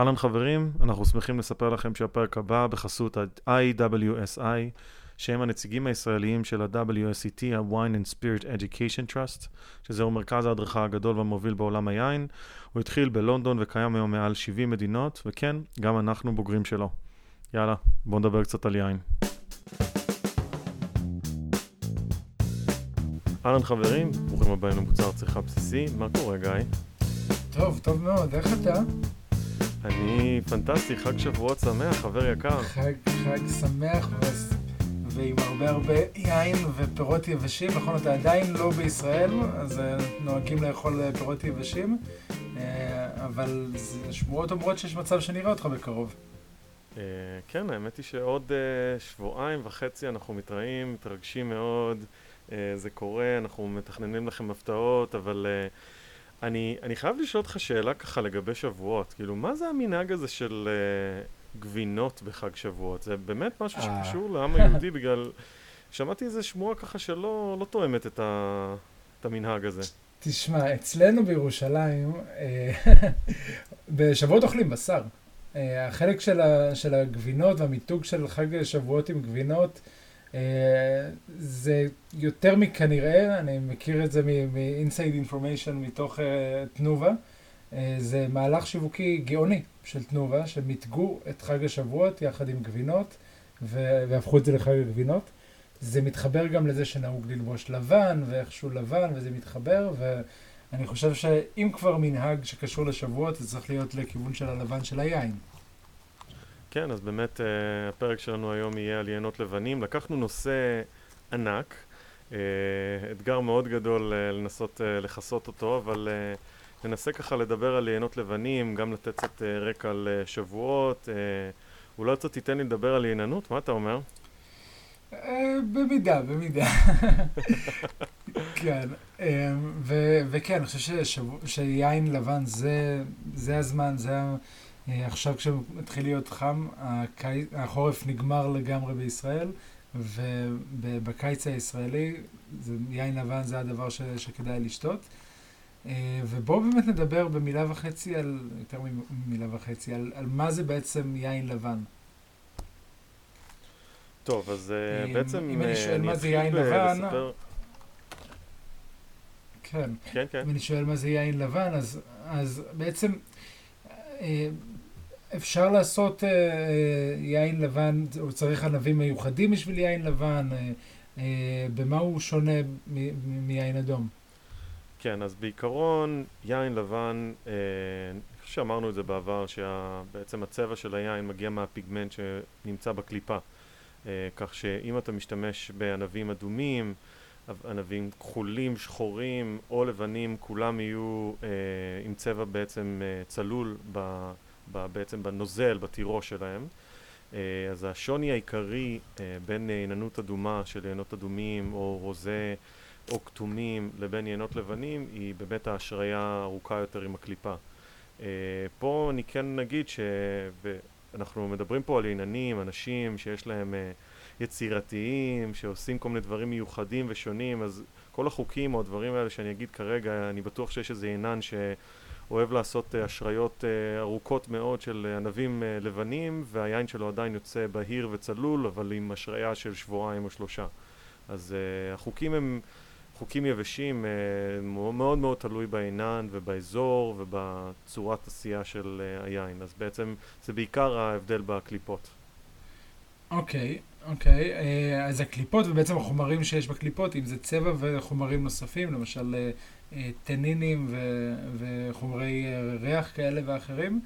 אהלן חברים, אנחנו שמחים לספר לכם שהפרק הבא בחסות ה-IWSI, שהם הנציגים הישראליים של ה-WSET, ה-Wine and Spirit Education Trust, שזהו מרכז ההדרכה הגדול והמוביל בעולם היין. הוא התחיל בלונדון וקיים היום מעל 70 מדינות, וכן, גם אנחנו בוגרים שלו. יאללה, בואו נדבר קצת על יין. אהלן חברים, ברוכים הבאים למוצר צריכה בסיסי, מה קורה גיא? טוב, טוב מאוד, איך אתה? אני פנטסטי, חג שבועות שמח, חבר יקר. חג, חג שמח ו... ועם הרבה הרבה יין ופירות יבשים, נכון, אתה עדיין לא בישראל, אז uh, נוהגים לאכול uh, פירות יבשים, uh, אבל שמועות אומרות שיש מצב שנראה אותך בקרוב. Uh, כן, האמת היא שעוד uh, שבועיים וחצי אנחנו מתראים, מתרגשים מאוד, uh, זה קורה, אנחנו מתכננים לכם הפתעות, אבל... Uh, אני, אני חייב לשאול אותך שאלה ככה לגבי שבועות, כאילו, מה זה המנהג הזה של uh, גבינות בחג שבועות? זה באמת משהו אה. שקשור לעם היהודי בגלל... שמעתי איזה שמועה ככה שלא לא תואמת את, ה, את המנהג הזה. תשמע, אצלנו בירושלים, אה, בשבועות אוכלים בשר. החלק של, ה, של הגבינות והמיתוג של חג שבועות עם גבינות, זה יותר מכנראה, אני מכיר את זה מ-inside information מתוך אה, תנובה, אה, זה מהלך שיווקי גאוני של תנובה, שמיתגו את חג השבועות יחד עם גבינות, והפכו את זה לחג הגבינות. זה מתחבר גם לזה שנהוג ללבוש לבן, ואיכשהו לבן, וזה מתחבר, ואני חושב שאם כבר מנהג שקשור לשבועות, זה צריך להיות לכיוון של הלבן של היין. כן, אז באמת uh, הפרק שלנו היום יהיה על יינות לבנים. לקחנו נושא ענק, uh, אתגר מאוד גדול uh, לנסות uh, לכסות אותו, אבל uh, ננסה ככה לדבר על יינות לבנים, גם לתת קצת uh, רקע על uh, שבועות. Uh, אולי קצת תיתן לי לדבר על יננות, מה אתה אומר? במידה, במידה. כן, וכן, אני חושב שיין לבן זה הזמן, זה עכשיו כשמתחיל להיות חם. החורף נגמר לגמרי בישראל, ובקיץ הישראלי, זה, יין לבן זה הדבר ש... שכדאי לשתות. אה, ובואו באמת נדבר במילה וחצי על, יותר ממילה וחצי, על, על מה זה בעצם יין לבן. טוב, אז אה, אם, בעצם אם אני שואל מה זה יין לבן, לספר... כן, כן, כן. אם אני שואל מה זה יין לבן, אז, אז בעצם אפשר לעשות אה, אה, יין לבן, הוא צריך ענבים מיוחדים בשביל יין לבן, אה, אה, במה הוא שונה מיין אדום? כן, אז בעיקרון יין לבן, אה, אני חושב שאמרנו את זה בעבר, שבעצם הצבע של היין מגיע מהפיגמנט שנמצא בקליפה. אה, כך שאם אתה משתמש בענבים אדומים, ענבים כחולים, שחורים או לבנים, כולם יהיו אה, עם צבע בעצם אה, צלול ב... בעצם בנוזל, בתירוש שלהם. אה, אז השוני העיקרי אה, בין עיננות אדומה של עינות אדומים או רוזה או כתומים לבין עינות לבנים היא באמת ההשריה הארוכה יותר עם הקליפה. אה, פה אני כן נגיד שאנחנו מדברים פה על עיננים, אנשים שיש להם יצירתיים, שעושים כל מיני דברים מיוחדים ושונים, אז כל החוקים או הדברים האלה שאני אגיד כרגע, אני בטוח שיש איזה עינן ש... אוהב לעשות אה, אשריות אה, ארוכות מאוד של אה, ענבים לבנים והיין שלו עדיין יוצא בהיר וצלול אבל עם אשריה של שבועיים או שלושה. אז החוקים הם חוקים יבשים מאוד מאוד תלוי בעינן ובאזור ובצורת עשייה של היין. אז בעצם זה בעיקר ההבדל בקליפות אוקיי, אוקיי, okay. אז הקליפות ובעצם החומרים שיש בקליפות, אם זה צבע וחומרים נוספים, למשל טנינים ו- וחומרי ריח כאלה ואחרים,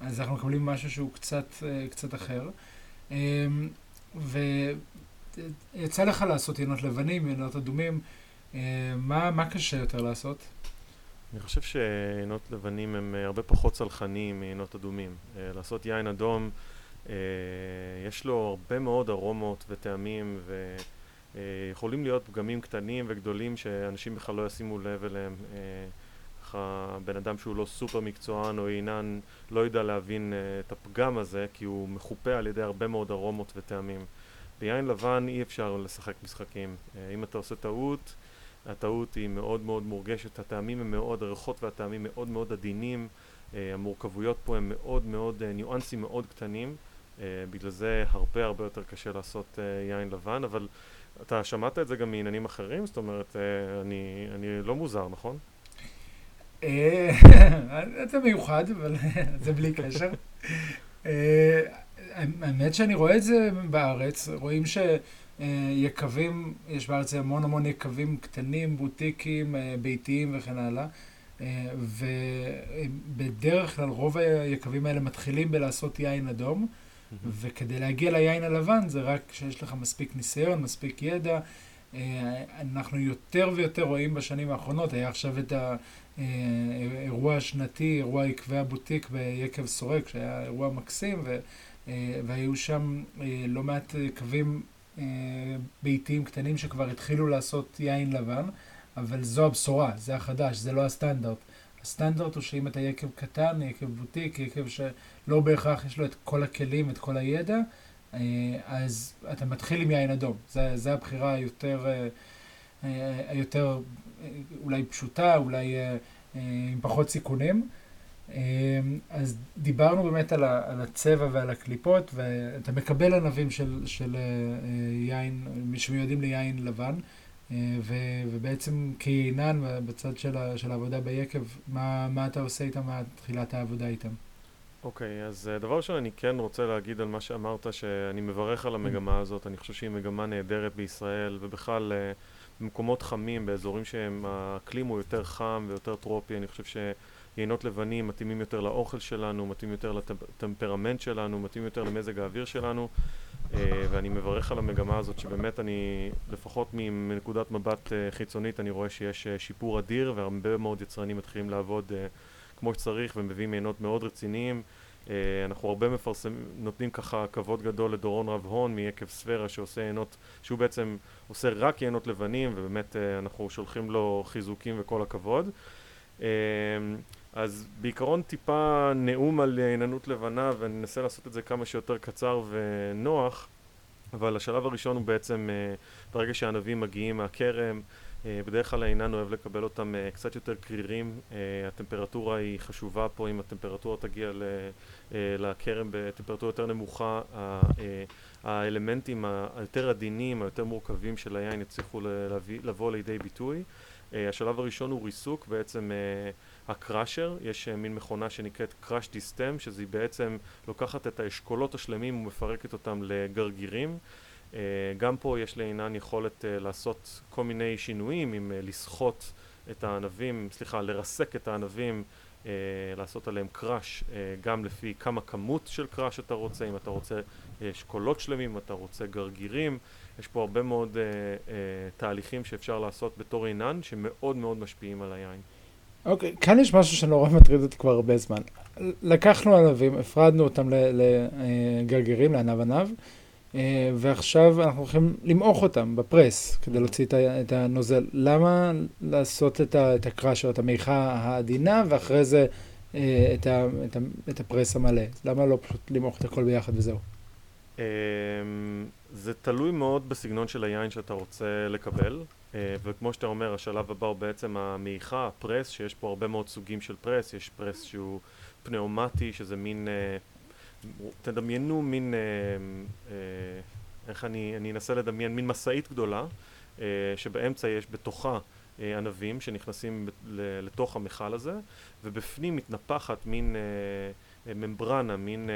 אז אנחנו מקבלים משהו שהוא קצת, קצת אחר. אמ, ויצא לך לעשות ינות לבנים, ינות אדומים, מה, מה קשה יותר לעשות? אני חושב שעינות לבנים הם הרבה פחות צלחניים מעינות אדומים. אה, לעשות יין אדום, אה, יש לו הרבה מאוד ארומות וטעמים ו... אה, יכולים להיות פגמים קטנים וגדולים שאנשים בכלל לא ישימו לב אליהם. ככה אה, בן אדם שהוא לא סופר מקצוען או עינן לא ידע להבין אה, את הפגם הזה כי הוא מחופה על ידי הרבה מאוד ארומות וטעמים. ביין לבן אי אפשר לשחק משחקים. אם אתה עושה טעות, הטעות היא מאוד מאוד מורגשת, הטעמים הם מאוד, הריחות והטעמים מאוד מאוד עדינים, המורכבויות פה הן מאוד מאוד, ניואנסים מאוד קטנים, בגלל זה הרבה הרבה יותר קשה לעשות יין לבן, אבל אתה שמעת את זה גם מעניינים אחרים? זאת אומרת, אני, אני לא מוזר, נכון? זה מיוחד, אבל זה בלי קשר. האמת שאני רואה את זה בארץ, רואים שיקבים, יש בארץ המון המון יקבים קטנים, בוטיקים, ביתיים וכן הלאה. ובדרך כלל רוב היקבים האלה מתחילים בלעשות יין אדום, וכדי להגיע ליין הלבן זה רק כשיש לך מספיק ניסיון, מספיק ידע. אנחנו יותר ויותר רואים בשנים האחרונות, היה עכשיו את האירוע השנתי, אירוע יקבי הבוטיק ביקב סורק, שהיה אירוע מקסים, ו... והיו שם לא מעט קווים ביתיים קטנים שכבר התחילו לעשות יין לבן, אבל זו הבשורה, זה החדש, זה לא הסטנדרט. הסטנדרט הוא שאם אתה יקב קטן, יקב בוטיק, יקב שלא בהכרח יש לו את כל הכלים, את כל הידע, אז אתה מתחיל עם יין אדום. זה הבחירה היותר, היותר אולי פשוטה, אולי עם פחות סיכונים. אז דיברנו באמת על, הצבע ועל הקליפות, ואתה מקבל ענבים של, של יין, שמיועדים ליין לבן. ובעצם כיינן בצד של, של העבודה ביקב, מה, מה אתה עושה איתם מתחילת העבודה איתם? אוקיי, okay, אז דבר ראשון אני כן רוצה להגיד על מה שאמרת, שאני מברך על המגמה הזאת, אני חושב שהיא מגמה נהדרת בישראל, ובכלל במקומות חמים, באזורים שהאקלים הוא יותר חם ויותר טרופי, אני חושב שיינות לבנים מתאימים יותר לאוכל שלנו, מתאים יותר לטמפרמנט שלנו, מתאים יותר למזג האוויר שלנו. אה, ואני מברך על המגמה הזאת שבאמת אני, לפחות מנקודת מבט אה, חיצונית, אני רואה שיש אה, שיפור אדיר והרבה מאוד יצרנים מתחילים לעבוד כמו שצריך ומביאים עיינות מאוד רציניים. אנחנו הרבה מפרסמים, נותנים ככה כבוד גדול לדורון רב הון מיקב ספירה שעושה עיינות, שהוא בעצם עושה רק עיינות לבנים ובאמת אנחנו שולחים לו חיזוקים וכל הכבוד. אז בעיקרון טיפה נאום על עיננות לבנה ואני אנסה לעשות את זה כמה שיותר קצר ונוח אבל השלב הראשון הוא בעצם ברגע שהענבים מגיעים מהכרם בדרך כלל העינן אוהב לקבל אותם uh, קצת יותר קרירים. uh, הטמפרטורה היא חשובה פה. אם הטמפרטורה תגיע לכרם בטמפרטורה יותר נמוכה האלמנטים היותר עדינים היותר מורכבים של היין יצליחו לבוא לידי ביטוי. השלב הראשון הוא ריסוק בעצם הקראשר, יש אה, מין מכונה שנקראת קראש דיסטם, שזה בעצם לוקחת את האשכולות השלמים ומפרקת אותם לגרגירים. אה, גם פה יש לעינן יכולת אה, לעשות כל מיני שינויים, אם לסחוט את הענבים, סליחה, לרסק את הענבים, לעשות עליהם קראש, גם לפי כמה כמות של קראש אתה רוצה, אם אתה רוצה אשכולות שלמים, אם אתה רוצה גרגירים, יש פה הרבה מאוד תהליכים שאפשר לעשות בתור עינן שמאוד מאוד משפיעים על היין. אוקיי, okay, כאן יש משהו שנורא מטריד אותי כבר הרבה זמן. לקחנו ענבים, הפרדנו אותם לגרגירים, לענב ענב, אה, ועכשיו אנחנו הולכים למעוך אותם בפרס כדי להוציא את הנוזל. למה לעשות את הקראשר, את המעיכה העדינה, ואחרי זה אה, את, את, הפרס המלא? למה לא פשוט למעוך את הכל ביחד וזהו? אמ, זה תלוי מאוד בסגנון של היין שאתה רוצה לקבל. אה, וכמו שאתה אומר, השלב הבא הוא בעצם המעיכה, הפרס, שיש פה הרבה מאוד סוגים של פרס, יש פרס שהוא פנאומטי, שזה מין, אה, תדמיינו מין, אה, איך אני, אני אנסה לדמיין, מין משאית גדולה, שבאמצע יש בתוכה ענבים שנכנסים לתוך המכל הזה, ובפנים מתנפחת מין ממברנה, מין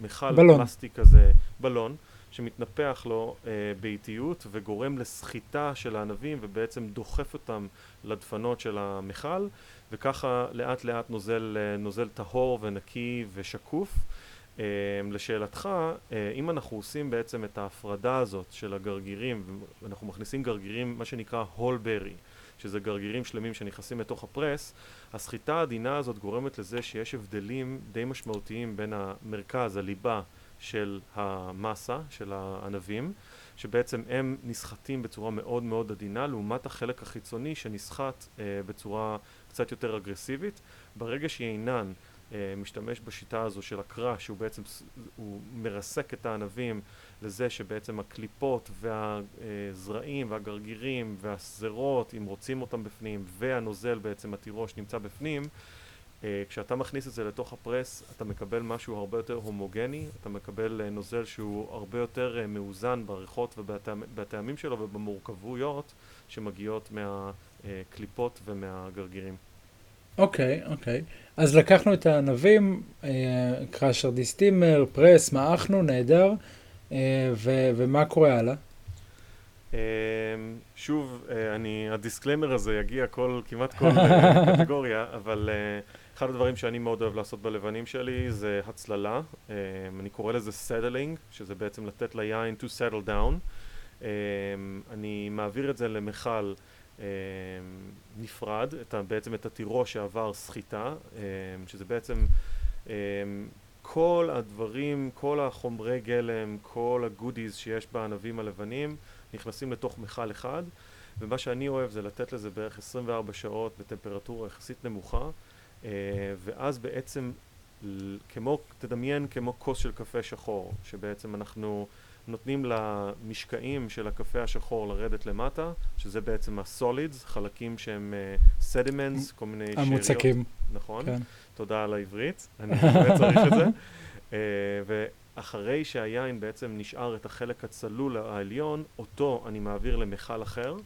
מכל פלסטיק כזה, בלון. שמתנפח לו אה, באיטיות וגורם לסחיטה של הענבים ובעצם דוחף אותם לדפנות של המכל וככה לאט לאט נוזל, אה, נוזל טהור ונקי ושקוף. אה, לשאלתך, אה, אם אנחנו עושים בעצם את ההפרדה הזאת של הגרגירים ואנחנו מכניסים גרגירים מה שנקרא הולברי שזה גרגירים שלמים שנכנסים לתוך הפרס, הסחיטה העדינה הזאת גורמת לזה שיש הבדלים די משמעותיים בין המרכז, הליבה של המסה, של הענבים, שבעצם הם נסחטים בצורה מאוד מאוד עדינה לעומת החלק החיצוני שנסחט אה, בצורה קצת יותר אגרסיבית. ברגע שיינן משתמש בשיטה הזו של הקרא, שהוא בעצם הוא מרסק את הענבים לזה שבעצם הקליפות והזרעים והגרגירים והשזרות, אם רוצים אותם בפנים, והנוזל בעצם התירוש נמצא בפנים, כשאתה מכניס את זה לתוך הפרס, אתה מקבל משהו הרבה יותר הומוגני, אתה מקבל נוזל שהוא הרבה יותר מאוזן בריחות ובטעמים שלו ובמורכבויות שמגיעות מהקליפות ומהגרגירים. אוקיי, okay, אוקיי. Okay. אז לקחנו את הענבים, קראשר דיסטימר, פרס, מעכנו, נהדר, ו- ומה קורה הלאה? שוב, אני, ה disclaimer הזה יגיע כל, כמעט כל קטגוריה, אבל אחד הדברים שאני מאוד אוהב לעשות בלבנים שלי זה הצללה, אני קורא לזה settling, שזה בעצם לתת ליין to settle down. אני מעביר את זה למכל נפרד, את, בעצם את התירוש שעבר סחיטה, שזה בעצם כל הדברים, כל החומרי גלם, כל ה goodies שיש בענבים הלבנים נכנסים לתוך מכל אחד ומה שאני אוהב זה לתת לזה בערך 24 שעות בטמפרטורה יחסית נמוכה ואז בעצם כמו, תדמיין כמו כוס של קפה שחור שבעצם אנחנו נותנים למשקעים של הקפה השחור לרדת למטה שזה בעצם הסולידס, חלקים שהם סדימנטס, כל מיני שאריות. המוצקים. נכון, כן. תודה על העברית, אני באמת צריך את זה. ואחרי שהיין בעצם נשאר את החלק הצלול העליון, אותו אני מעביר למכל אחר.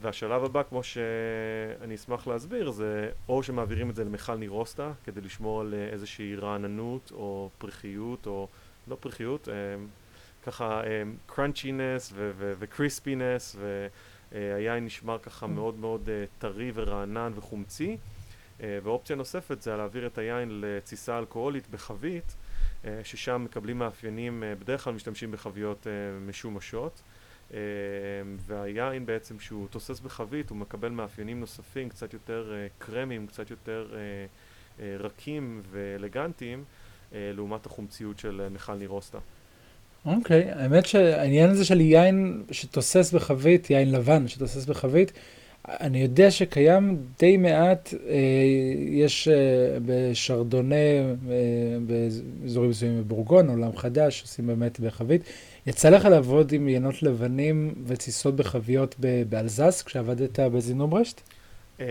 והשלב הבא, כמו שאני אשמח להסביר, זה או שמעבירים את זה למכל נירוסטה כדי לשמור על איזושהי רעננות או פריחיות או לא פריחיות, ככה קראנצ'ינס וקריספינס והיין נשמר ככה מאוד מאוד טרי ורענן וחומצי. ואופציה נוספת זה להעביר את היין לתסיסה אלכוהולית בחבית ששם מקבלים מאפיינים, בדרך כלל משתמשים בחביות משומשות. והיין בעצם שהוא תוסס בחבית הוא מקבל מאפיינים נוספים קצת יותר קרמים, קצת יותר רכים ואלגנטיים לעומת החומציות של מכל נירוסטה. אוקיי, okay, האמת שהעניין הזה של יין שתוסס בחבית, יין לבן שתוסס בחבית, אני יודע שקיים די מעט, אה, יש אה, בשרדונה, אה, באזורים מסוימים בבורגון, עולם חדש, עושים באמת בחבית. יצא לך לעבוד עם יינות לבנים ותסיסות בחביות באלזס, כשעבדת בזינוברשט? אמ,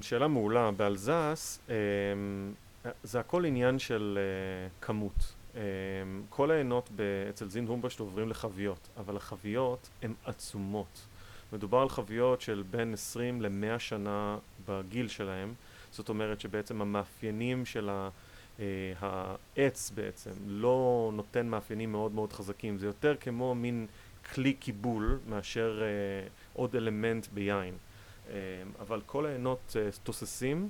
שאלה מעולה. באלזס אמ, זה הכל עניין של כמות. אמ, כל העיינות אצל זין הומברשט עוברים לחביות, אבל החביות הן עצומות. מדובר על חביות של בין 20 ל-100 שנה בגיל שלהם, זאת אומרת שבעצם המאפיינים של אה, העץ בעצם לא נותן מאפיינים מאוד מאוד חזקים, זה יותר כמו מין כלי קיבול מאשר אה, עוד אלמנט ביין. אה, אבל כל העיינות תוססים,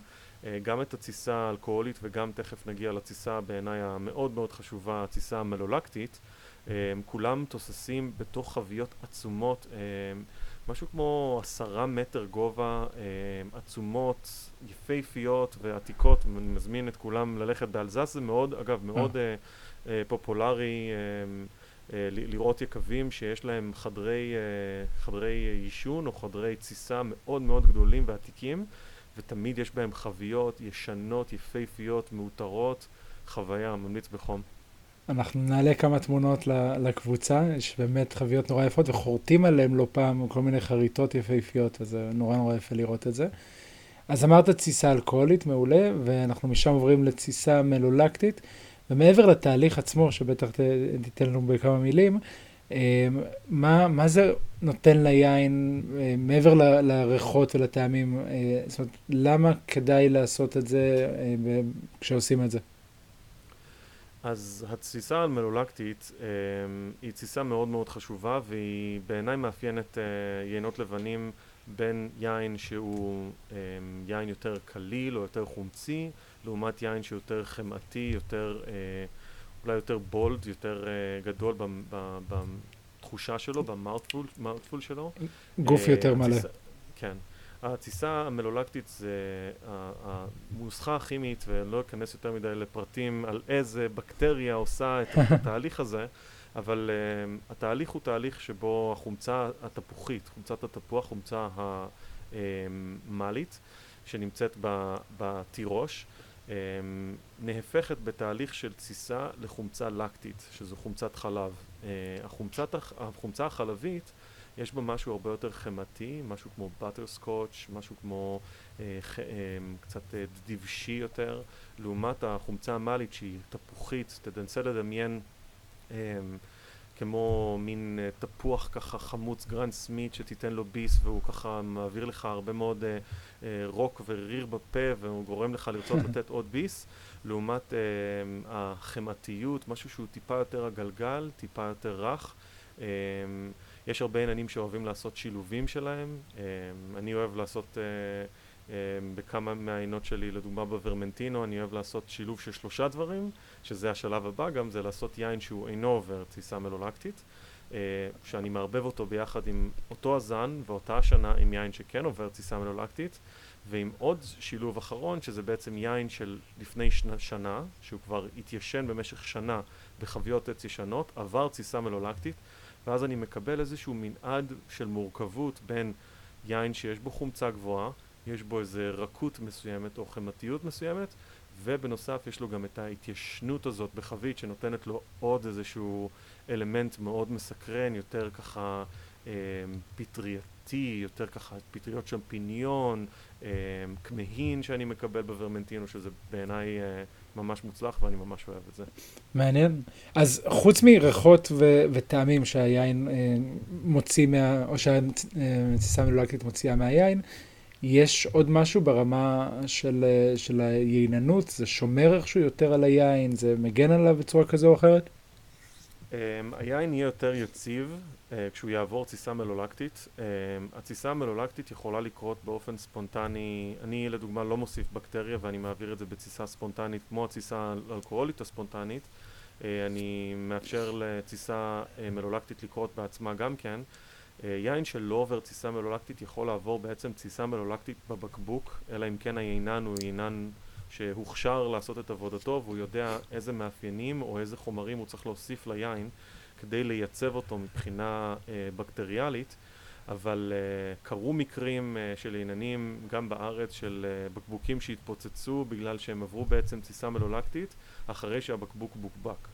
גם את התסיסה האלכוהולית וגם תכף נגיע לתסיסה בעיניי המאוד מאוד חשובה, התסיסה המלולקטית, כולם תוססים בתוך חביות עצומות משהו כמו עשרה מטר גובה, אה, עצומות, יפהפיות ועתיקות, אני מזמין את כולם ללכת באלזס, זה מאוד, אגב, מאוד אה. אה, פופולרי לראות יקבים שיש להם חדרי, חדרי עישון או חדרי תסיסה מאוד מאוד גדולים ועתיקים ותמיד יש בהם חביות ישנות, יפהפיות, מאותרות, חוויה, ממליץ בחום. אנחנו נעלה כמה תמונות לקבוצה, יש באמת חביות נורא יפות וחורטים עליהם לא פעם כל מיני חריטות יפהפיות, אז זה נורא נורא יפה לראות את זה. אז אמרת תסיסה אלכוהולית, מעולה, ואנחנו משם עוברים לתסיסה מלולקטית, ומעבר לתהליך עצמו, שבטח תיתן לנו בכמה מילים, מה, מה זה נותן ליין, אה, מעבר ל, לריחות ולטעמים, אה, זאת אומרת, למה כדאי לעשות את זה כשעושים את זה? אז התסיסה המלולקטית אה, היא תסיסה מאוד מאוד חשובה והיא בעיניי מאפיינת אה, יינות לבנים בין יין שהוא אה, יין יותר קליל או יותר חומצי לעומת יין שיותר חמאתי, יותר, אה, אולי יותר בולד, יותר אה, גדול בתחושה שלו, במאוטפול שלו. גוף אה, יותר מלא. כן. התסיסה המלולקטית זה הנוסחה הכימית, ואני לא אכנס יותר מדי לפרטים על איזה בקטריה עושה את התהליך הזה, אבל uh, התהליך הוא תהליך שבו החומצה התפוחית, חומצת התפוח, חומצה המאלית, שנמצאת בתירוש, נהפכת בתהליך של תסיסה לחומצה לקטית, שזו חומצת חלב. Uh, החומצת, החומצה החלבית יש בה משהו הרבה יותר חמאתי, משהו כמו butterscotch, משהו כמו אה, אה, קצת אה, דבשי יותר, לעומת החומצה המאלית שהיא תפוחית, תנסה לדמיין אה, כמו מין אה, תפוח ככה חמוץ גרני סמית שתיתן לו ביס והוא ככה מעביר לך הרבה מאוד אה, אה, רוק וריר בפה והוא גורם לך לרצות לתת עוד ביס. לעומת אה, החמאתיות, משהו שהוא טיפה יותר עגלגל, טיפה יותר רך. אה, יש הרבה עניינים שאוהבים לעשות שילובים שלהם. אה, אני אוהב לעשות אה, בכמה מהעינות שלי, לדוגמה בוורמנטינו, אני אוהב לעשות שילוב של שלושה דברים, שזה השלב הבא גם, זה לעשות יין שהוא אינו עובר תסיסה מלולקטית, אה, שאני מערבב אותו ביחד עם אותו הזן ואותה השנה עם יין שכן עובר תסיסה מלולקטית, ועם עוד שילוב אחרון, שזה בעצם יין של לפני שנה, שנה, שהוא כבר התיישן במשך שנה בחביות עץ ישנות, עבר תסיסה מלולקטית, ואז אני מקבל איזשהו מנעד של מורכבות בין יין שיש בו חומצה גבוהה יש בו איזה רכות מסוימת או חמתיות מסוימת ובנוסף יש לו גם את ההתיישנות הזאת בחבית שנותנת לו עוד איזשהו אלמנט מאוד מסקרן, יותר ככה אה, פטרייתי, יותר ככה פטריות שמפיניון, אה, כמהין שאני מקבל בוורמנטינו שזה בעיניי אה, ממש מוצלח ואני ממש אוהב את זה. מעניין. אז חוץ מריחות ו- וטעמים שהיין אה, מוציא מה... או שהתסיסה המלולקית מוציאה מהיין, יש עוד משהו ברמה של, של היעיננות? זה שומר איכשהו יותר על היין? זה מגן עליו בצורה כזו או אחרת? Um, היין יהיה יותר יציב uh, כשהוא יעבור תסיסה מלולקטית. Um, התסיסה המלולקטית יכולה לקרות באופן ספונטני, אני לדוגמה לא מוסיף בקטריה ואני מעביר את זה בתסיסה ספונטנית כמו התסיסה האלכוהולית הספונטנית. Uh, אני מאפשר לתסיסה uh, מלולקטית לקרות בעצמה גם כן. אה, יין שלא עובר תסיסה מלולקטית יכול לעבור בעצם תסיסה מלולקטית בבקבוק, אלא אם כן היינן הוא יינן שהוכשר לעשות את עבודתו והוא יודע איזה מאפיינים או איזה חומרים הוא צריך להוסיף ליין כדי לייצב אותו מבחינה אה, בקטריאלית, אבל אה, קרו מקרים אה, של עיננים גם בארץ של אה, בקבוקים שהתפוצצו בגלל שהם עברו בעצם תסיסה מלולקטית אחרי שהבקבוק בוקבק.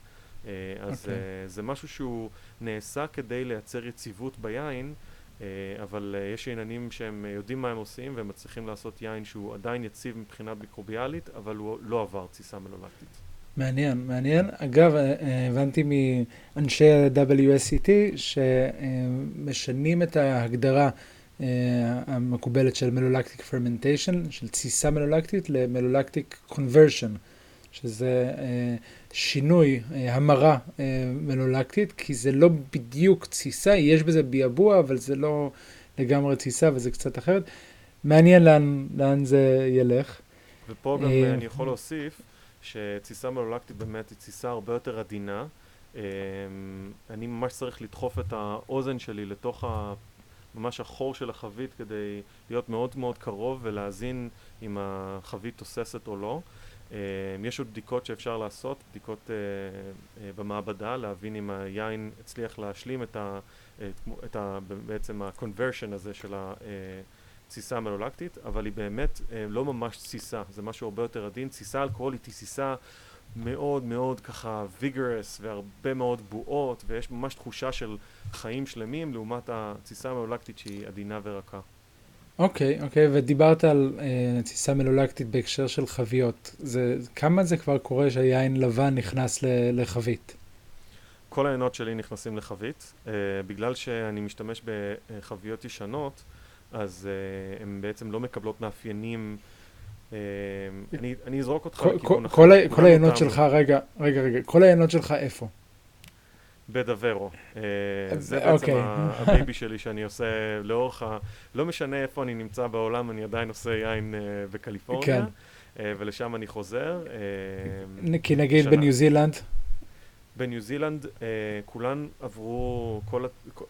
אה, אז okay. אוקיי. אה, זה משהו שהוא נעשה כדי לייצר יציבות ביין, אה, אבל יש ייננים שהם יודעים מה הם עושים והם מצליחים לעשות יין שהוא עדיין יציב מבחינה מיקרוביאלית, אבל הוא לא עבר תסיסה מלולקטית. מעניין, מעניין. אגב, הבנתי מאנשי ה-WSET שמשנים את ההגדרה המקובלת של malolactic fermentation, של תסיסה מלולקטית ל malolactic conversion, שזה שינוי, אה, המרה אה, מלולקטית, כי זה לא בדיוק תסיסה, יש בזה ביאבוע, אבל זה לא לגמרי תסיסה וזה קצת אחרת. מעניין לאן, לאן זה ילך. ופה גם אה, אני יכול להוסיף שתסיסה מלולקטית באמת היא תסיסה הרבה יותר עדינה. אני ממש צריך לדחוף את האוזן שלי לתוך ה... ממש החור של החבית כדי להיות מאוד מאוד קרוב ולהאזין אם החבית תוססת או לא. אה, יש עוד בדיקות שאפשר לעשות, בדיקות uh, uh, במעבדה, להבין אם היין הצליח להשלים את ה, את ה, בעצם ה-conversion הזה של התסיסה המלולקטית, אבל היא באמת לא ממש תסיסה, זה משהו הרבה יותר עדין. תסיסה אלכוהולית היא תסיסה מאוד מאוד ככה vigorous והרבה מאוד בועות, ויש ממש תחושה של חיים שלמים, לעומת התסיסה המלולקטית שהיא עדינה ורכה. אוקיי, אוקיי, ודיברת על אה, תסיסה מלולקטית בהקשר של חביות. זה, כמה זה כבר קורה שהיין לבן נכנס ל, לחבית? כל העיינות שלי נכנסים לחבית. אה, בגלל שאני משתמש בחביות ישנות, אז אה, הן בעצם לא מקבלות מאפיינים אה, אני, אני אזרוק אותך לכיוון אחר. כל, כל העיינות שלך, רגע, רגע, רגע, כל העיינות שלך איפה? בדוורו. אה, זה בעצם אוקיי. ה baby שלי שאני עושה לאורך ה... לא משנה איפה אני נמצא בעולם, אני עדיין עושה יין אה, בקליפורניה. כן. אה, ולשם אני חוזר. כי נגיד בניו זילנד? בניו זילנד כולן עברו, כל,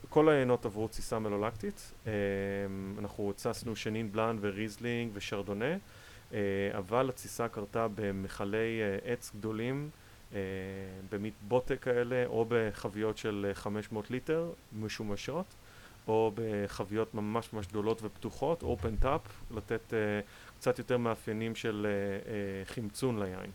כל היינות עברו תסיסה מלולקטית. אנחנו תססנו שנין בלאן וריזלינג ושרדונה, אבל התסיסה קרתה במכלי עץ גדולים. אה, במטבוטק כאלה, או בחביות של 500 אה, ליטר משומשות, או בחביות ממש ממש גדולות ופתוחות, open top, לתת אה, קצת יותר מאפיינים של חמצון ליין.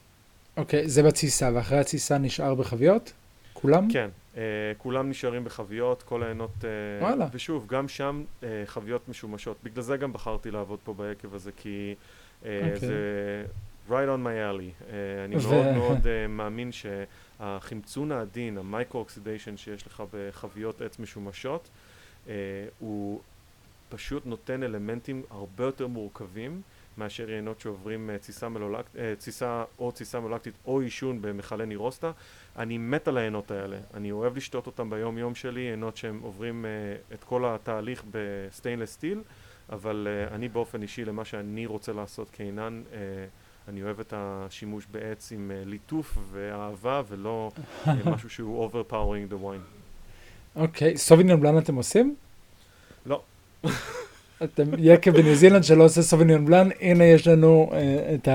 אוקיי, okay, זה בתסיסה, ואחרי התסיסה נשאר בחביות? כולם? כן, uh, כולם נשארים בחביות, כל העיינות, uh, וואלה. ושוב, גם שם uh, חביות משומשות. בגלל זה גם בחרתי לעבוד פה ביקב הזה, כי uh, אוקיי. זה right on my alley. Uh, אני מאוד מאוד uh, מאמין שהחמצון העדין, ה micro-oxidation שיש לך בחביות עץ משומשות, uh, הוא פשוט נותן אלמנטים הרבה יותר מורכבים מאשר יינות שעוברים uh, תסיסה, מלולק, uh, תסיסה או תסיסה מלולקטית או יישון במכלי נירוסטה. אני מת על היינות האלה, אני אוהב לשתות אותם ביום יום שלי, יינות שהם עוברים uh, את כל התהליך ב stainless steel, אבל uh, אני באופן אישי למה שאני רוצה לעשות כעינן, uh, אני אוהב את השימוש בעץ עם uh, ליטוף ואהבה ולא uh, משהו שהוא overpowering the wine. אוקיי, סוביניון בלאן אתם עושים? לא. אתם יקב בניו זילנד שלא עושה סוביניון בלאן, הנה יש לנו אה, את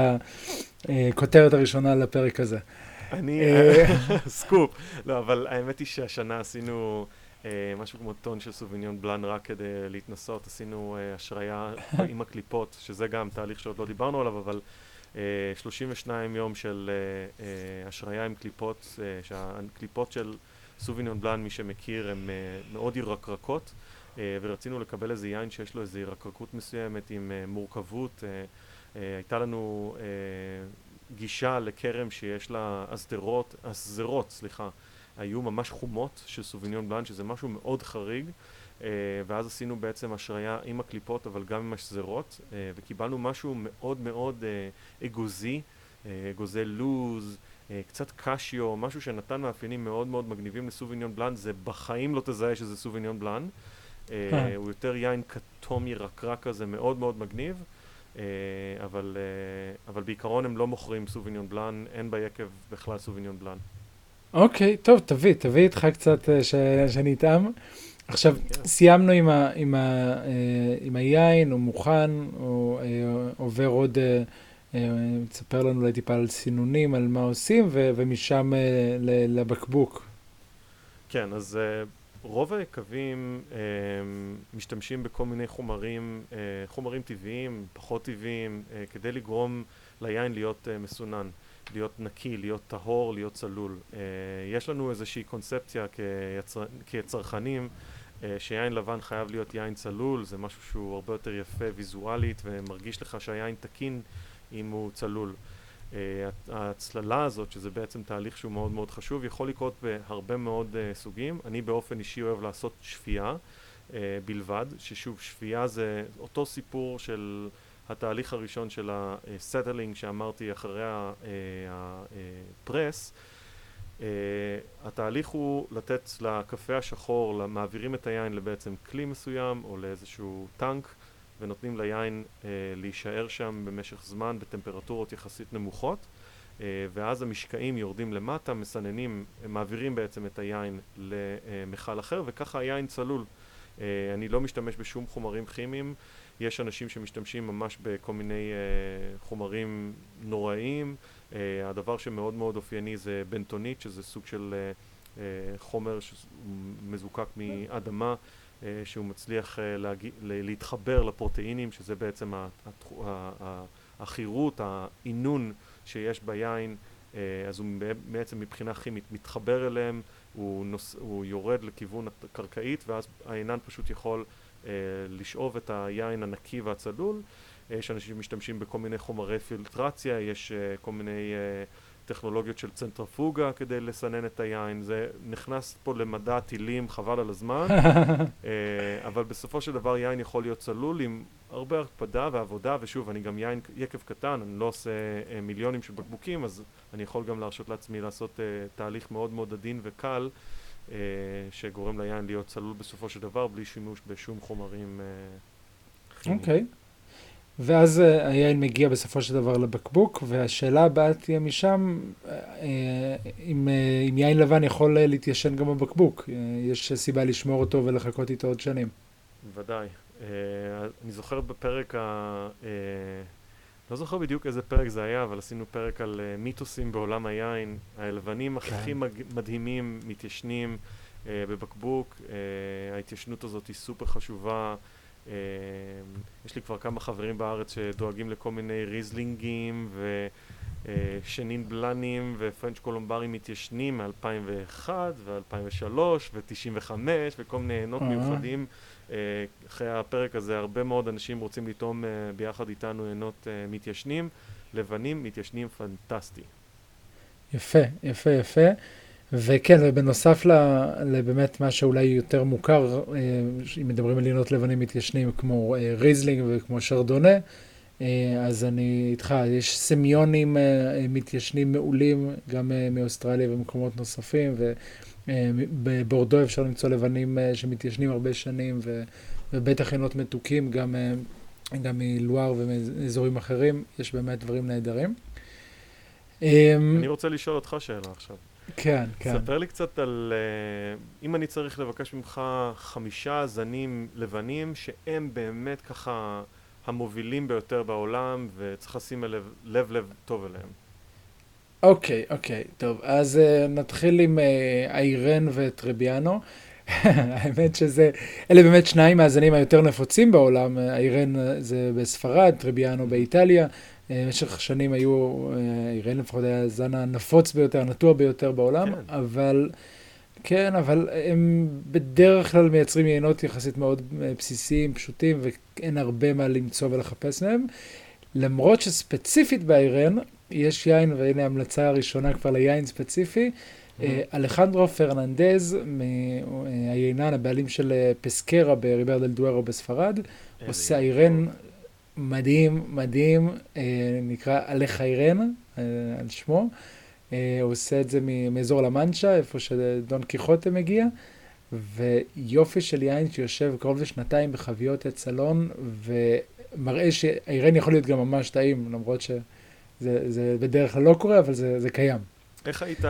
הכותרת הראשונה לפרק הזה. אני, אה. סקופ, לא, אבל האמת היא שהשנה עשינו אה, משהו כמו טון של סוביניון בלאן רק כדי להתנסות, עשינו אה, השריה עם הקליפות, שזה גם תהליך שעוד לא דיברנו עליו, אבל אה, 32 יום של אה, אה, השריה עם קליפות, אה, שהקליפות של סוביניון בלאן, מי שמכיר, הן אה, מאוד ירקרקות, אה, ורצינו לקבל איזה יין שיש לו איזו ירקרקות מסוימת עם אה, מורכבות. אה, אה, הייתה לנו אה, גישה לכרם שיש לה השדרות, השזרות, סליחה, היו ממש חומות של סוביניון בלאן, שזה משהו מאוד חריג, אה, ואז עשינו בעצם השריה עם הקליפות, אבל גם עם השזרות, אה, וקיבלנו משהו מאוד מאוד אה, אגוזי, אה, אגוזי לוז, אה, קצת קשיו, משהו שנתן מאפיינים מאוד מאוד מגניבים לסוביניון בלאן, זה בחיים לא תזהה שזה סוביניון בלאן. אה, אה. הוא יותר יין כתום ירקרק כזה, מאוד מאוד מגניב. אה, אבל, אה, אבל בעיקרון הם לא מוכרים סוביניון בלאן, אין ביקב בכלל סוביניון בלאן. אוקיי, טוב, תביא, תביא איתך קצת אה, ש- שאני אטעם. עכשיו. סיימנו עם, ה, עם, ה, אה, עם היין, הוא מוכן, הוא אה, עובר עוד, אה, אה, תספר לנו אולי טיפה על סינונים, על מה עושים, ו, ומשם לבקבוק. כן, אז רוב היקבים משתמשים בכל מיני חומרים, חומרים טבעיים, פחות טבעיים, כדי לגרום ליין להיות מסונן, להיות נקי, להיות טהור, להיות צלול. אה, יש לנו איזושהי קונספציה כיצר, כצרכנים, אה, שיין לבן חייב להיות יין צלול, זה משהו שהוא הרבה יותר יפה ויזואלית ומרגיש לך שהיין תקין אם הוא צלול. Uh, ההצללה הזאת, שזה בעצם תהליך שהוא מאוד מאוד חשוב, יכול לקרות בהרבה מאוד uh, סוגים. אני באופן אישי אוהב לעשות שפייה uh, בלבד, ששוב, שפייה זה אותו סיפור של התהליך הראשון של ה settling שאמרתי אחרי ה press. Uh, התהליך הוא לתת לקפה השחור, מעבירים את היין לבעצם כלי מסוים או לאיזשהו טנק ונותנים ליין אה, להישאר שם במשך זמן בטמפרטורות יחסית נמוכות אה, ואז המשקעים יורדים למטה, מסננים, מעבירים בעצם את היין למכל אחר וככה היין צלול. אה, אני לא משתמש בשום חומרים כימיים, יש אנשים שמשתמשים ממש בכל מיני אה, חומרים נוראיים, אה, הדבר שמאוד מאוד אופייני זה בנטונית שזה סוג של אה, אה, חומר שמזוקק מאדמה אה, שהוא מצליח אה, להגיע, להתחבר לפרוטאינים, שזה בעצם החירות, העינון שיש ביין, אה, אז הוא בעצם מבחינה כימית מתחבר אליהם, הוא, נוס, הוא יורד לכיוון הקרקעית ואז העינן פשוט יכול לשאוב את היין הנקי והצלול. יש אנשים שמשתמשים בכל מיני חומרי פילטרציה, יש כל מיני טכנולוגיות של צנטרפוגה כדי לסנן את היין, זה נכנס פה למדע טילים חבל על הזמן, אבל בסופו של דבר יין יכול להיות צלול עם הרבה הקפדה ועבודה, ושוב, אני גם יין יקב קטן, אני לא עושה מיליונים של בקבוקים, אז אני יכול גם להרשות לעצמי לעשות תהליך מאוד מאוד עדין וקל, שגורם ליין להיות צלול בסופו של דבר, בלי שימוש בשום חומרים כימיים. אוקיי. Okay. ואז אה, היין מגיע בסופו של דבר לבקבוק, והשאלה הבאה תהיה משם, אה, אם, אה, אם יין לבן יכול להתיישן גם בבקבוק, יש סיבה לשמור אותו ולחכות איתו עוד שנים. ודאי. אני זוכר בפרק ה... לא זוכר בדיוק איזה פרק זה היה, אבל עשינו פרק על מיתוסים בעולם היין. הלבנים כן. הכי מדהימים מתיישנים בבקבוק. ההתיישנות הזאת היא סופר חשובה. Uh, יש לי כבר כמה חברים בארץ שדואגים לכל מיני ריזלינגים ו, uh, בלנים ופרנץ' קולומברים מתיישנים מ-2001 ו-2003 ו-95 וכל מיני יינות מיוחדים. אחרי הפרק הזה הרבה מאוד אנשים רוצים לטעום ביחד איתנו יינות מתיישנים. לבנים מתיישנים פנטסטי. יפה, יפה, יפה. וכן, ובנוסף לבאמת מה שאולי יותר מוכר, אה, אם מדברים על יינות לבנים מתיישנים כמו אה, ריזלינג וכמו שרדונה, אה, אז אני איתך, יש סמיונים מתיישנים מעולים, גם מאוסטרליה ומקומות נוספים, ובבורדו אפשר למצוא לבנים שמתיישנים הרבה שנים, ובטח עינות מתוקים, גם, גם מלואר ומאזורים אחרים, יש באמת דברים נהדרים. אני רוצה לשאול אותך שאלה עכשיו. כן, כן. ספר לי קצת על, אם אני צריך לבקש ממך חמישה זנים לבנים שהם באמת ככה המובילים ביותר בעולם וצריך לשים לב לב, לב טוב אליהם. אוקיי, אוקיי, טוב, אז uh, נתחיל עם uh, איירן וטרביאנו. האמת שזה, אלה באמת שניים מהזנים היותר נפוצים בעולם, איירן זה בספרד, טרביאנו באיטליה. במשך שנים היו, אה, איראן לפחות היה הזן הנפוץ ביותר, הנטוע ביותר בעולם, כן. אבל, כן, אבל הם בדרך כלל מייצרים יינות יחסית מאוד אה, בסיסיים, פשוטים, ואין הרבה מה למצוא ולחפש מהם. למרות שספציפית באיירן, יש יין, והנה ההמלצה הראשונה כבר ליין ספציפי, mm-hmm. אלחנדרו פרננדז, היינן, הבעלים של פסקרה בריברה דל דוארו בספרד, עושה איירן מדהים, מדהים, אה, נקרא אלחאיירן, אה, על שמו. אה, הוא עושה את זה מאזור לה מנצ'ה, איפה שדון קיחוטה מגיע, ויופי של יין שיושב קרוב לשנתיים בחביות עץ אלון, ומראה שהאיירן יכול להיות גם ממש טעים, למרות שזה בדרך כלל לא קורה, אבל זה, זה קיים. איך היית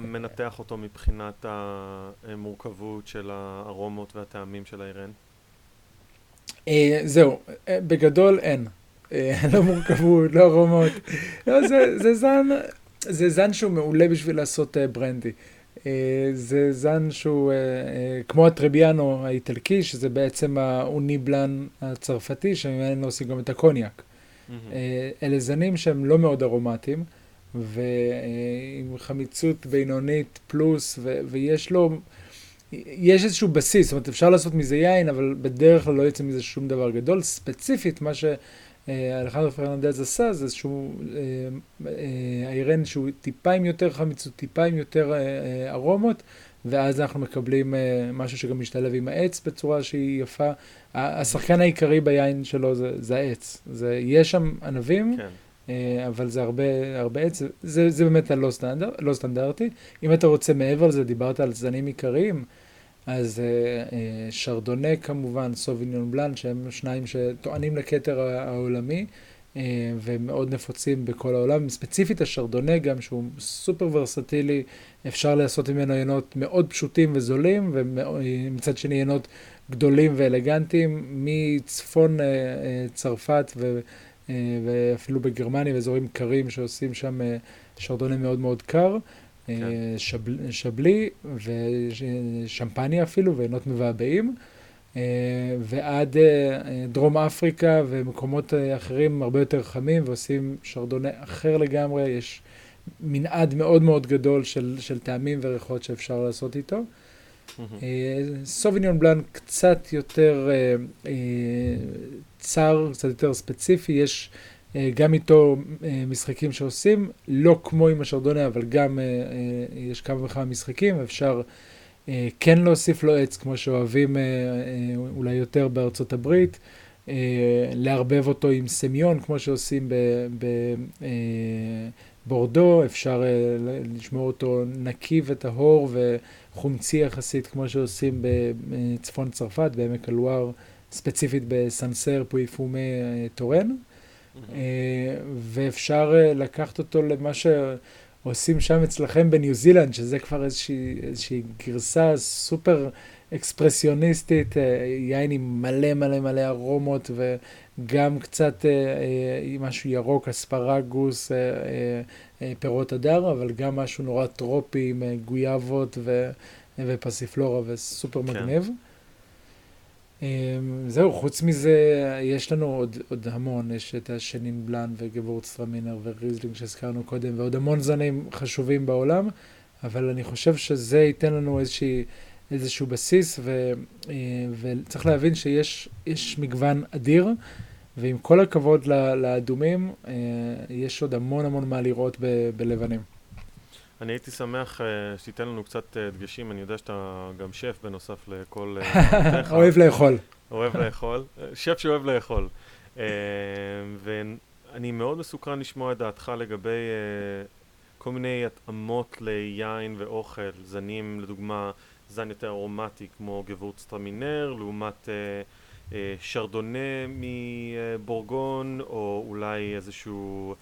מנתח אותו מבחינת המורכבות של הארומות והטעמים של האיירן? אה, זהו, אה, בגדול אין. אה, לא מורכבות, לא ארומות. לא, זה, זה זן, זה זן שהוא מעולה בשביל לעשות ברנדי. זה זן שהוא כמו הטרביאנו האיטלקי, שזה בעצם האוניבלן הצרפתי, שממנו עושים גם את הקוניאק. אלה זנים שהם לא מאוד ארומטיים, ועם חמיצות בינונית פלוס, ויש לו... יש איזשהו בסיס, זאת אומרת, אפשר לעשות מזה יין, אבל בדרך כלל לא יוצא מזה שום דבר גדול. ספציפית, מה שאלחנדרו פרננדז עשה, זה איזשהו איירן אה, שהוא טיפה עם יותר חמיצות, טיפה עם יותר אה, אה, ארומות, ואז אנחנו מקבלים משהו שגם משתלב עם העץ בצורה שהיא יפה. השחקן העיקרי ביין שלו זה, זה העץ. זה, יש שם ענבים. כן. אבל זה הרבה, הרבה עץ, זה, זה באמת הלא סטנדר, לא סטנדרטי. אם אתה רוצה מעבר לזה, דיברת על זנים עיקריים, אז אה, אה, שרדונה כמובן, סוביניון בלאן, שהם שניים שטוענים לכתר העולמי אה, ומאוד נפוצים בכל העולם. ספציפית השרדונה גם, שהוא סופר ורסטילי, אפשר לעשות ממנו עיינות מאוד פשוטים וזולים, ומצד שני עיינות גדולים ואלגנטיים, מצפון צרפת ו... ואפילו בגרמניה, ואזורים קרים שעושים שם שרדונה מאוד מאוד קר. כן. אה, שבל, שבלי ושמפניה אפילו, ועינות מבעבעים, אה, ועד אה, דרום אפריקה ומקומות אחרים הרבה יותר חמים, ועושים שרדונה אחר לגמרי, יש מנעד מאוד מאוד גדול של, של טעמים וריחות שאפשר לעשות איתו. סוביניון בלאן קצת יותר צר, קצת יותר ספציפי, יש גם איתו אה, משחקים שעושים, לא כמו עם השרדונה, אבל גם אה, יש כמה וכמה משחקים, אפשר כן להוסיף לו עץ, כמו שאוהבים אולי יותר בארצות הברית, לערבב אותו עם סמיון, כמו שעושים בבורדו, אפשר לשמור אותו נקי וטהור וחומצי יחסית, כמו שעושים בצפון צרפת, בעמק הלואר, ספציפית בסנסר פויפומי טורן. אה, ואפשר אה, לקחת אותו למה שעושים שם אצלכם בניו זילנד, שזה כבר איזושהי, איזושהי גרסה סופר אקספרסיוניסטית, אה, יין עם מלא מלא מלא ארומות וגם קצת משהו ירוק, אספרגוס, פירות הדר, אבל גם משהו נורא טרופי עם גויאבות ו... ופסיפלורה וסופר כן. מגניב. זהו, חוץ מזה, יש לנו עוד, עוד המון, יש את השנין בלאן וגבורצטרמינר וריזלינג שהזכרנו קודם, ועוד המון זנים חשובים בעולם, אבל אני חושב שזה ייתן לנו איזושהי, איזשהו בסיס, ו, וצריך להבין שיש מגוון אדיר. ועם כל הכבוד לאדומים, אה, יש עוד המון המון מה לראות בלבנים. אני הייתי שמח uh, שתיתן לנו קצת uh, דגשים, אני יודע שאתה גם שף בנוסף לכל... Uh, אוהב לאכול. אוהב לאכול, שף שאוהב לאכול. Uh, ואני מאוד מסוקרן לשמוע את דעתך לגבי uh, כל מיני התאמות ליין ואוכל, זנים, לדוגמה, זן יותר ארומטי כמו גבורצטרמינר, לעומת... Uh, אה, שרדונה מבורגון, או אולי איזשהו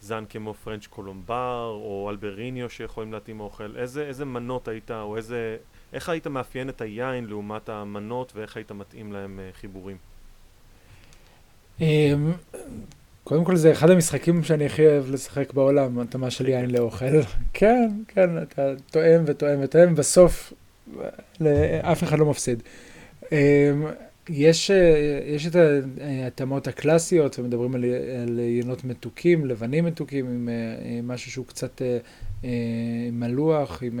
זן כמו פרנץ' קולומבר, או אלבריניו שיכולים להתאים אוכל. איזה, איזה מנות היית, או איזה, איך היית מאפיין את היין לעומת המנות, ואיך היית מתאים להם אה, חיבורים? אמ, קודם כל זה אחד המשחקים שאני הכי אוהב לשחק בעולם, התאמה של יין לאוכל. כן, כן, אתה טועם וטועם וטועם, בסוף אף אחד לא מפסיד. אמ, יש, אה, יש את ההתאמות הקלאסיות, ומדברים על, על יינות מתוקים, לבנים מתוקים, עם, אה, עם משהו שהוא קצת אה, מלוח, עם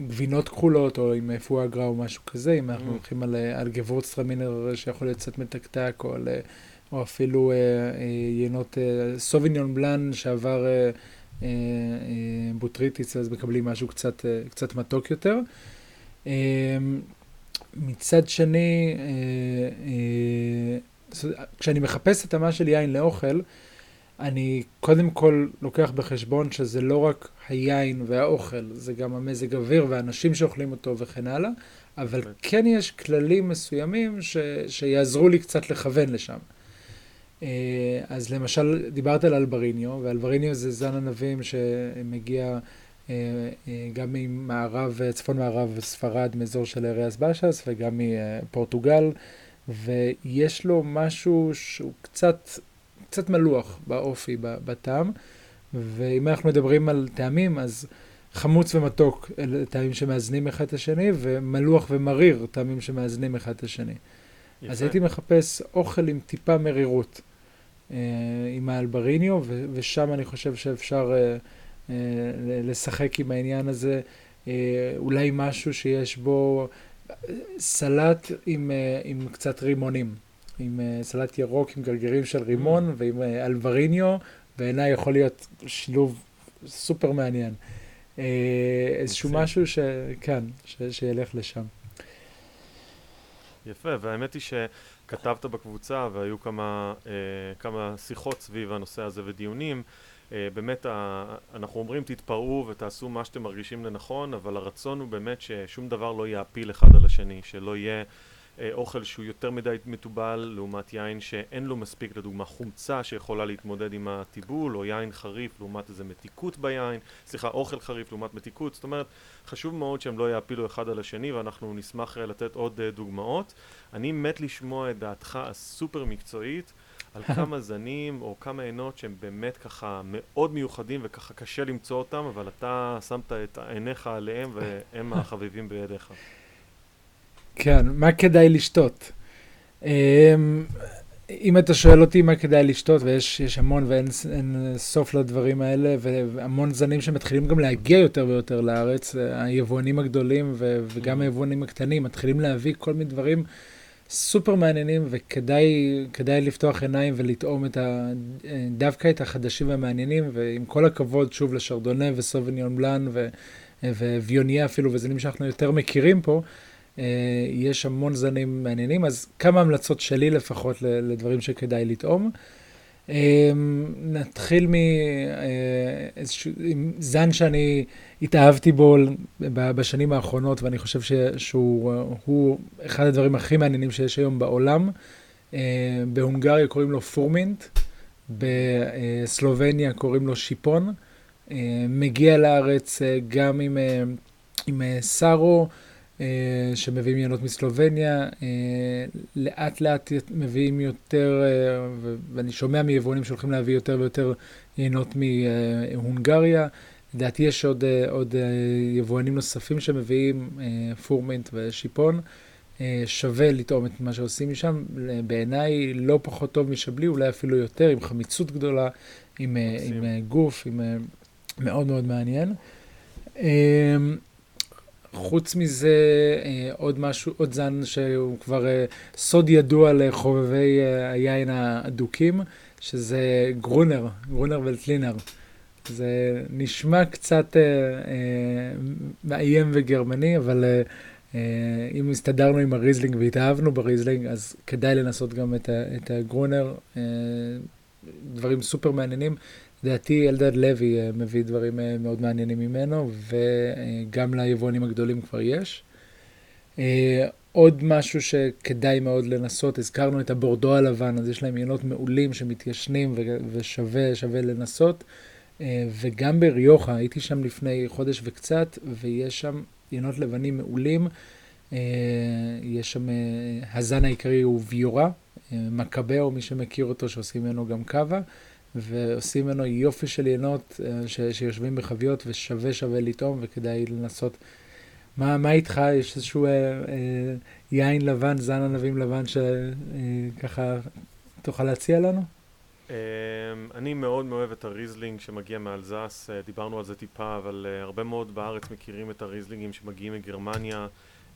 גבינות כחולות, או עם פואגרה או משהו כזה, אם אנחנו mm. הולכים על, על גבורצטרמינר שיכול להיות קצת מתקתק, או, על, או אפילו יינות סוביניון בלאן שעבר בוטריטיס, אז מקבלים משהו קצת, קצת מתוק יותר. מצד שני, אה, אה, כשאני מחפש את המה של יין לאוכל, אני קודם כל לוקח בחשבון שזה לא רק היין והאוכל, זה גם המזג אוויר והאנשים שאוכלים אותו וכן הלאה, אבל כן, כן יש כללים מסוימים ש, שיעזרו לי קצת לכוון לשם. אה, אז למשל, דיברת על אלבריניו, ואלבריניו זה זן ענבים שמגיע גם ממערב, צפון מערב ספרד, מאזור של אריאס באשס, וגם מפורטוגל, ויש לו משהו שהוא קצת, קצת מלוח באופי, בטעם, ואם אנחנו מדברים על טעמים, אז חמוץ ומתוק אלה טעמים שמאזנים אחד את השני, ומלוח ומריר טעמים שמאזנים אחד את השני. יפה. אז הייתי מחפש אוכל עם טיפה מרירות, אה, עם האלבריניו, ושם אני חושב שאפשר... אה, לשחק עם העניין הזה, אה, אולי משהו שיש בו סלט עם, אה, עם קצת רימונים, עם סלט ירוק עם גרגירים של רימון mm. ועם אלבריניו, בעיניי יכול להיות שילוב סופר מעניין. איזשהו משהו שכן, ש, שילך לשם. יפה, והאמת היא שכתבת בקבוצה והיו כמה, אה, כמה שיחות סביב הנושא הזה ודיונים. אה, באמת אנחנו אומרים תתפרעו ותעשו מה שאתם מרגישים לנכון, אבל הרצון הוא באמת ששום דבר לא יעפיל אחד על השני, שלא יהיה אה, אוכל שהוא יותר מדי מתובל לעומת יין שאין לו מספיק לדוגמה חומצה שיכולה להתמודד עם הטיבול, או יין חריף לעומת איזה מתיקות ביין, סליחה אוכל חריף לעומת מתיקות, זאת אומרת חשוב מאוד שהם לא יעפילו אחד על השני ואנחנו נשמח אה, לתת עוד דוגמאות. אני מת לשמוע את דעתך הסופר מקצועית על כמה זנים או כמה עינות שהם באמת ככה מאוד מיוחדים וככה קשה למצוא אותם, אבל אתה שמת את עיניך עליהם והם החביבים בידיך. כן, מה כדאי לשתות? אמ, אם אתה שואל אותי מה כדאי לשתות, ויש המון ואין סוף לדברים האלה, והמון זנים שמתחילים גם להגיע יותר ויותר לארץ, היבואנים הגדולים וגם mm. היבואנים הקטנים מתחילים להביא כל מיני דברים סופר מעניינים, וכדאי לפתוח עיניים ולטעום את ה, דווקא את החדשים והמעניינים, ועם כל הכבוד, שוב, לשרדונה וסוביניון בלאן וויוניה אפילו, וזנים שאנחנו יותר מכירים פה, אה, יש המון זנים מעניינים, אז כמה המלצות שלי לפחות לדברים שכדאי לטעום. אמ, נתחיל מאיזשהו אה, שאני התאהבתי בו בשנים האחרונות, ואני חושב שהוא אחד הדברים הכי מעניינים שיש היום בעולם. אה, בהונגריה קוראים לו פורמינט, בסלובניה קוראים לו שיפון. אה, מגיע לארץ גם עם, עם סארו. אה, שמביאים יינות מסלובניה, אה, לאט לאט מביאים יותר, אה, ואני שומע מיבואנים שהולכים להביא יותר ויותר יינות מהונגריה, לדעתי יש עוד, עוד יבואנים נוספים שמביאים פורמנט ושיפון. שווה לטעום את מה שעושים משם. בעיניי לא פחות טוב משבלי, אולי אפילו יותר, עם חמיצות גדולה, עם, עם גוף, עם מאוד מאוד מעניין. חוץ מזה, אה, עוד משהו, עוד זן שהוא כבר אה, סוד ידוע לחובבי אה, היין האדוקים, שזה גרונר, גרונר ולטלינר. זה נשמע קצת מאיים וגרמני, אבל אם הסתדרנו עם הריזלינג והתאהבנו בריזלינג, אז כדאי לנסות גם את הגרונר. דברים סופר מעניינים. לדעתי אלדד לוי אה, מביא דברים אה, מאוד מעניינים ממנו, וגם ליבואנים הגדולים כבר יש. אה, עוד משהו שכדאי מאוד לנסות, הזכרנו את הבורדו הלבן, אז יש להם עיינות מעולים שמתיישנים ושווה שווה לנסות. וגם בריוחה, הייתי שם לפני חודש וקצת, ויש שם עיינות לבנים מעולים. יש שם, הזן העיקרי הוא ויורה, מקבאו, מי שמכיר אותו, שעושים ממנו גם קאבה. ועושים ממנו יופי של יינות אה, ש, שיושבים בחביות ושווה שווה לטעום וכדאי לנסות. מה, מה איתך? יש איזשהו אה, אה, יין לבן, זן ענבים לבן שככה אה, תוכל להציע לנו? Um, אני מאוד מאוהב בריזלינג שמגיע מאלזס, uh, דיברנו על זה טיפה, אבל uh, הרבה מאוד בארץ מכירים את הריזלינגים שמגיעים מגרמניה.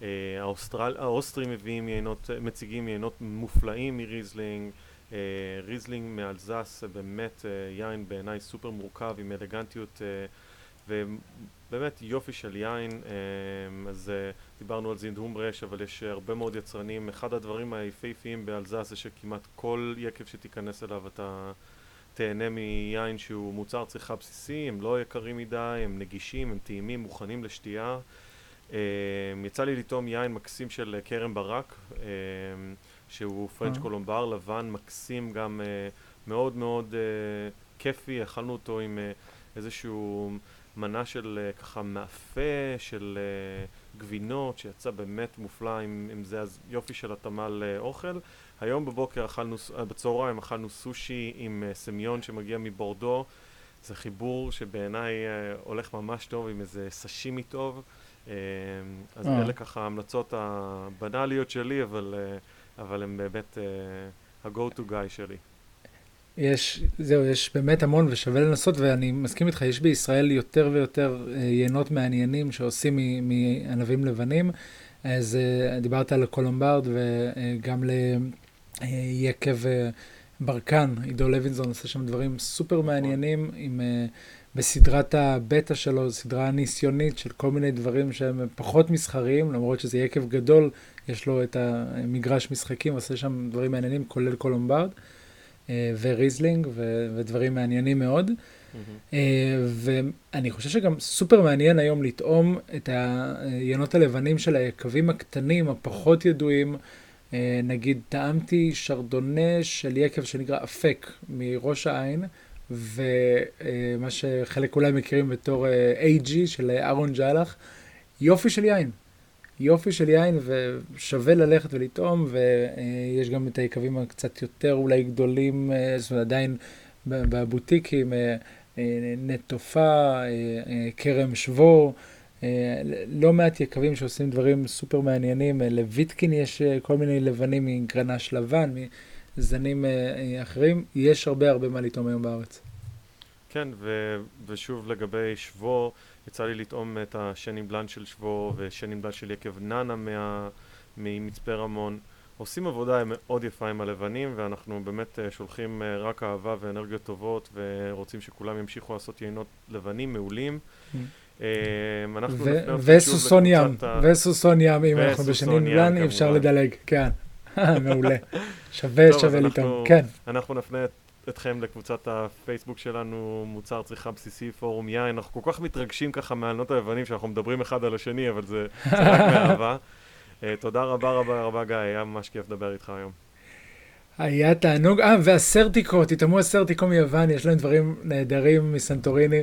Uh, האוסטר, האוסטרים מביאים יינות, מציגים יינות מופלאים מריזלינג. אה, ריזלינג מאלזס זה באמת אה, יין בעיניי סופר מורכב עם אלגנטיות אה, ובאמת יופי של יין אז דיברנו על זינדהום רש אבל יש הרבה מאוד יצרנים. אחד הדברים היפהפיים באלזס זה שכמעט כל יקב שתיכנס אליו אתה תהנה מיין שהוא מוצר צריכה בסיסי הם לא יקרים מדי הם נגישים הם טעימים מוכנים לשתייה. יצא לי לטעום יין מקסים של כרם ברק שהוא פרנץ' אה. קולומבר לבן מקסים גם uh, מאוד מאוד uh, כיפי, אכלנו אותו עם uh, איזשהו מנה של uh, ככה מאפה של uh, גבינות שיצא באמת מופלא עם, עם זה. אז יופי של התאמה לאוכל. היום בבוקר אכלנו, בצהריים אכלנו סושי עם uh, סמיון שמגיע מבורדו. זה חיבור שבעיניי uh, הולך ממש טוב עם איזה סשימי טוב uh, אז אלה ככה ההמלצות הבנאליות שלי אבל uh, אבל הם באמת uh, ה-go to guy שלי. יש, זהו, יש באמת המון ושווה לנסות, ואני מסכים איתך, יש בישראל יותר ויותר uh, יינות מעניינים שעושים מענבים לבנים. אז uh, דיברת על הקולומברד וגם ליקב ברקן, עידו לוינזון עושה שם דברים סופר מעניינים עם... בסדרת הבטא שלו, סדרה ניסיונית של כל מיני דברים שהם פחות מסחריים, למרות שזה יקב גדול, יש לו את המגרש משחקים, עושה שם דברים מעניינים, כולל קולומברד אה, וריזלינג ודברים מעניינים מאוד. Mm-hmm. ואני חושב שגם סופר מעניין היום לטעום את היינות הלבנים של היקבים הקטנים, הפחות ידועים. אה, נגיד, טעמתי שרדונה של יקב שנקרא אפק מראש העין. ומה שחלק אולי מכירים בתור AG של אהרון ג'אלח, יופי של יין. יופי של יין ושווה ללכת ולטעום ויש גם את היקבים הקצת יותר אולי גדולים, זאת אומרת עדיין בבוטיקים, נטופה, כרם שבור, לא מעט יקבים שעושים דברים סופר מעניינים, לויטקין יש כל מיני לבנים מגרנש לבן, זנים אה, אחרים, יש הרבה הרבה מה לטעום היום בארץ. כן, ו- ושוב לגבי שבו, יצא לי לטעום את השנים בלאן של שבו ושנים בלאן של יקב נאנה מה- ממצפה רמון. עושים עבודה מאוד יפה עם הלבנים ואנחנו באמת אה, שולחים אה, רק אהבה ואנרגיות טובות ורוצים שכולם ימשיכו לעשות יינות לבנים מעולים. Mm. וסוסון ים, וסוסון ים, אם אנחנו בשנים בלאן אי אפשר לדלג, כן. מעולה. שווה, שווה לטעום, כן. אנחנו נפנה אתכם לקבוצת הפייסבוק שלנו, מוצר צריכה בסיסי, פורום יין. אנחנו כל כך מתרגשים ככה מהענות היוונים שאנחנו מדברים אחד על השני, אבל זה רק מאהבה. אה, תודה רבה רבה רבה גיא, היה ממש כיף לדבר איתך היום. היה תענוג, אה, והסרטיקו, תטעמו הסרטיקו מיוון, יש להם דברים נהדרים מסנטוריני,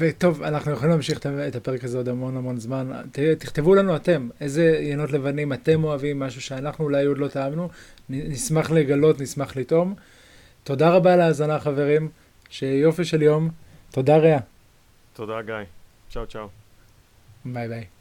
וטוב, אנחנו יכולים להמשיך את הפרק הזה עוד המון המון זמן. ת, תכתבו לנו אתם, איזה יינות לבנים אתם אוהבים, משהו שאנחנו אולי עוד לא טעמנו, נשמח לגלות, נשמח לטעום. תודה רבה על ההאזנה חברים, שיופי של יום, תודה רע. תודה גיא. צ'או צ'או. ביי ביי.